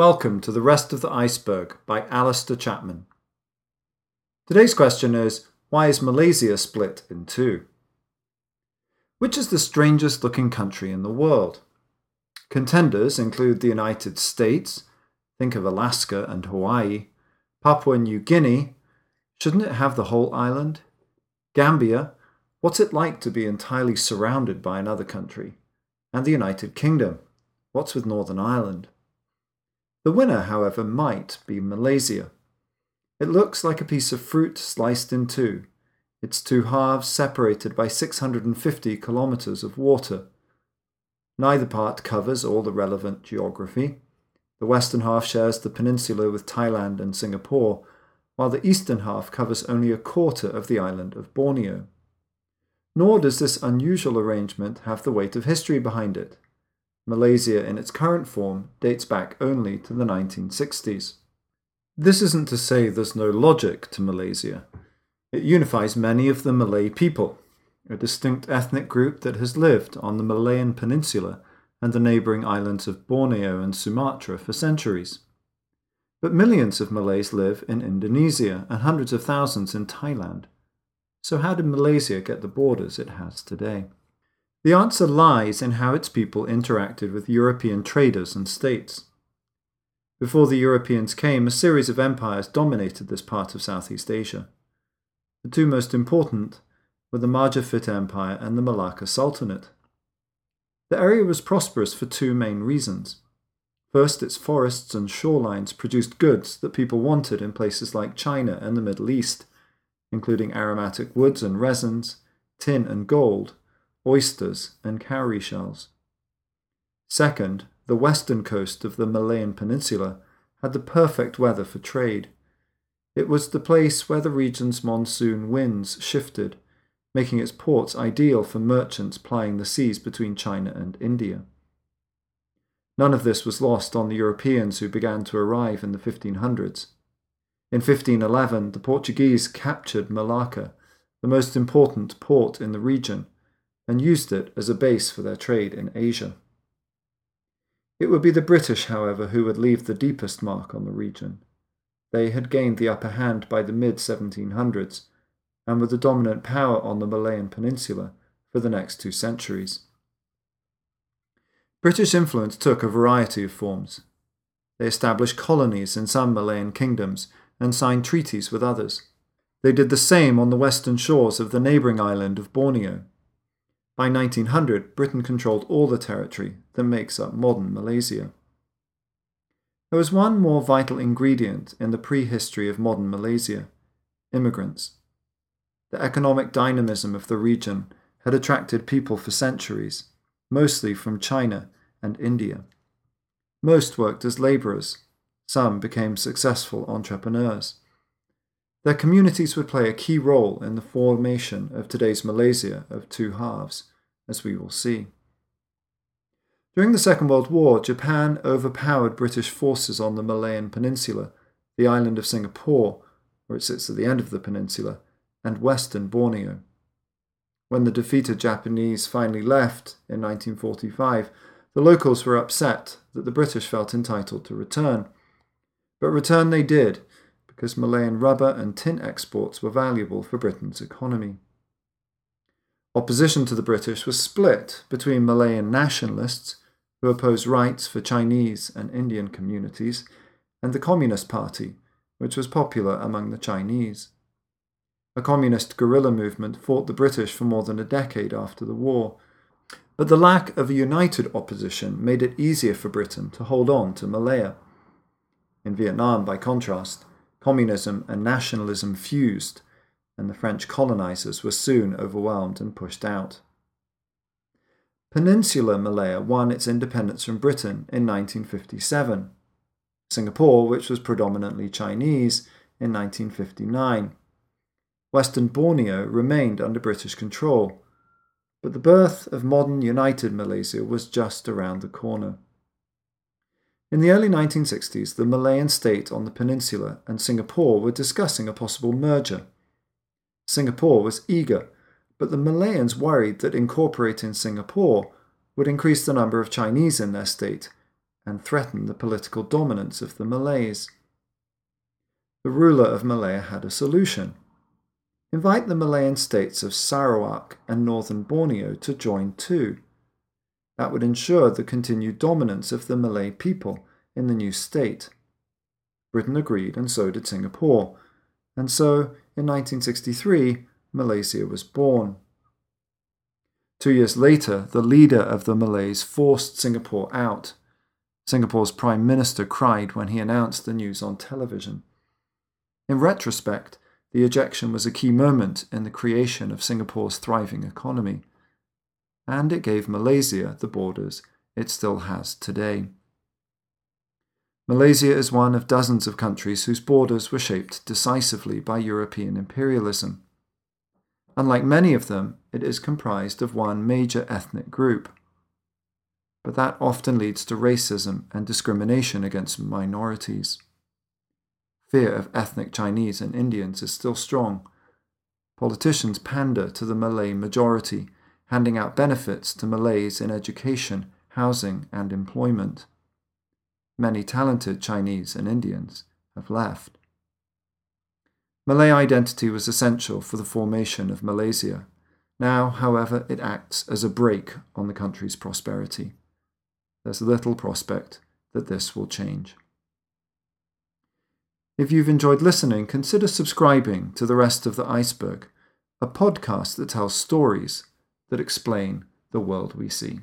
Welcome to The Rest of the Iceberg by Alistair Chapman. Today's question is Why is Malaysia split in two? Which is the strangest looking country in the world? Contenders include the United States, think of Alaska and Hawaii, Papua New Guinea, shouldn't it have the whole island? Gambia, what's it like to be entirely surrounded by another country? And the United Kingdom, what's with Northern Ireland? The winner, however, might be Malaysia. It looks like a piece of fruit sliced in two, its two halves separated by 650 kilometres of water. Neither part covers all the relevant geography. The western half shares the peninsula with Thailand and Singapore, while the eastern half covers only a quarter of the island of Borneo. Nor does this unusual arrangement have the weight of history behind it. Malaysia in its current form dates back only to the 1960s. This isn't to say there's no logic to Malaysia. It unifies many of the Malay people, a distinct ethnic group that has lived on the Malayan Peninsula and the neighbouring islands of Borneo and Sumatra for centuries. But millions of Malays live in Indonesia and hundreds of thousands in Thailand. So, how did Malaysia get the borders it has today? The answer lies in how its people interacted with European traders and states. Before the Europeans came, a series of empires dominated this part of Southeast Asia. The two most important were the Majapahit Empire and the Malacca Sultanate. The area was prosperous for two main reasons. First, its forests and shorelines produced goods that people wanted in places like China and the Middle East, including aromatic woods and resins, tin and gold, oysters, and cowrie shells. Second, the western coast of the Malayan Peninsula had the perfect weather for trade. It was the place where the region's monsoon winds shifted, making its ports ideal for merchants plying the seas between China and India. None of this was lost on the Europeans who began to arrive in the 1500s. In 1511, the Portuguese captured Malacca, the most important port in the region, and used it as a base for their trade in Asia. It would be the British, however, who would leave the deepest mark on the region. They had gained the upper hand by the mid 1700s and were the dominant power on the Malayan Peninsula for the next two centuries. British influence took a variety of forms. They established colonies in some Malayan kingdoms and signed treaties with others. They did the same on the western shores of the neighbouring island of Borneo. By 1900, Britain controlled all the territory that makes up modern Malaysia. There was one more vital ingredient in the prehistory of modern Malaysia immigrants. The economic dynamism of the region had attracted people for centuries, mostly from China and India. Most worked as labourers, some became successful entrepreneurs. Their communities would play a key role in the formation of today's Malaysia of two halves, as we will see. During the Second World War, Japan overpowered British forces on the Malayan Peninsula, the island of Singapore, where it sits at the end of the peninsula, and western Borneo. When the defeated Japanese finally left in 1945, the locals were upset that the British felt entitled to return. But return they did, because Malayan rubber and tin exports were valuable for Britain's economy. Opposition to the British was split between Malayan nationalists, who opposed rights for Chinese and Indian communities, and the Communist Party, which was popular among the Chinese. A communist guerrilla movement fought the British for more than a decade after the war, but the lack of a united opposition made it easier for Britain to hold on to Malaya. In Vietnam, by contrast, communism and nationalism fused, and the French colonizers were soon overwhelmed and pushed out. Peninsular Malaya won its independence from Britain in 1957. Singapore, which was predominantly Chinese, in 1959. Western Borneo remained under British control, but the birth of modern united Malaysia was just around the corner. In the early 1960s, the Malayan state on the peninsula and Singapore were discussing a possible merger. Singapore was eager, but the Malayans worried that incorporating Singapore would increase the number of Chinese in their state, and threaten the political dominance of the Malays. The ruler of Malaya had a solution. Invite the Malayan states of Sarawak and northern Borneo to join too. That would ensure the continued dominance of the Malay people in the new state. Britain agreed, and so did Singapore. And so, in 1963, Malaysia was born. Two years later, the leader of the Malays forced Singapore out. Singapore's Prime Minister cried when he announced the news on television. In retrospect, the ejection was a key moment in the creation of Singapore's thriving economy and it gave Malaysia the borders it still has today. Malaysia is one of dozens of countries whose borders were shaped decisively by European imperialism. Unlike many of them, it is comprised of one major ethnic group. But that often leads to racism and discrimination against minorities. Fear of ethnic Chinese and Indians is still strong. Politicians pander to the Malay majority handing out benefits to Malays in education, housing, and employment. Many talented Chinese and Indians have left. Malay identity was essential for the formation of Malaysia. Now, however, it acts as a brake on the country's prosperity. There's little prospect that this will change. If you've enjoyed listening, consider subscribing to The Rest of the Iceberg, a podcast that tells stories that explain the world we see.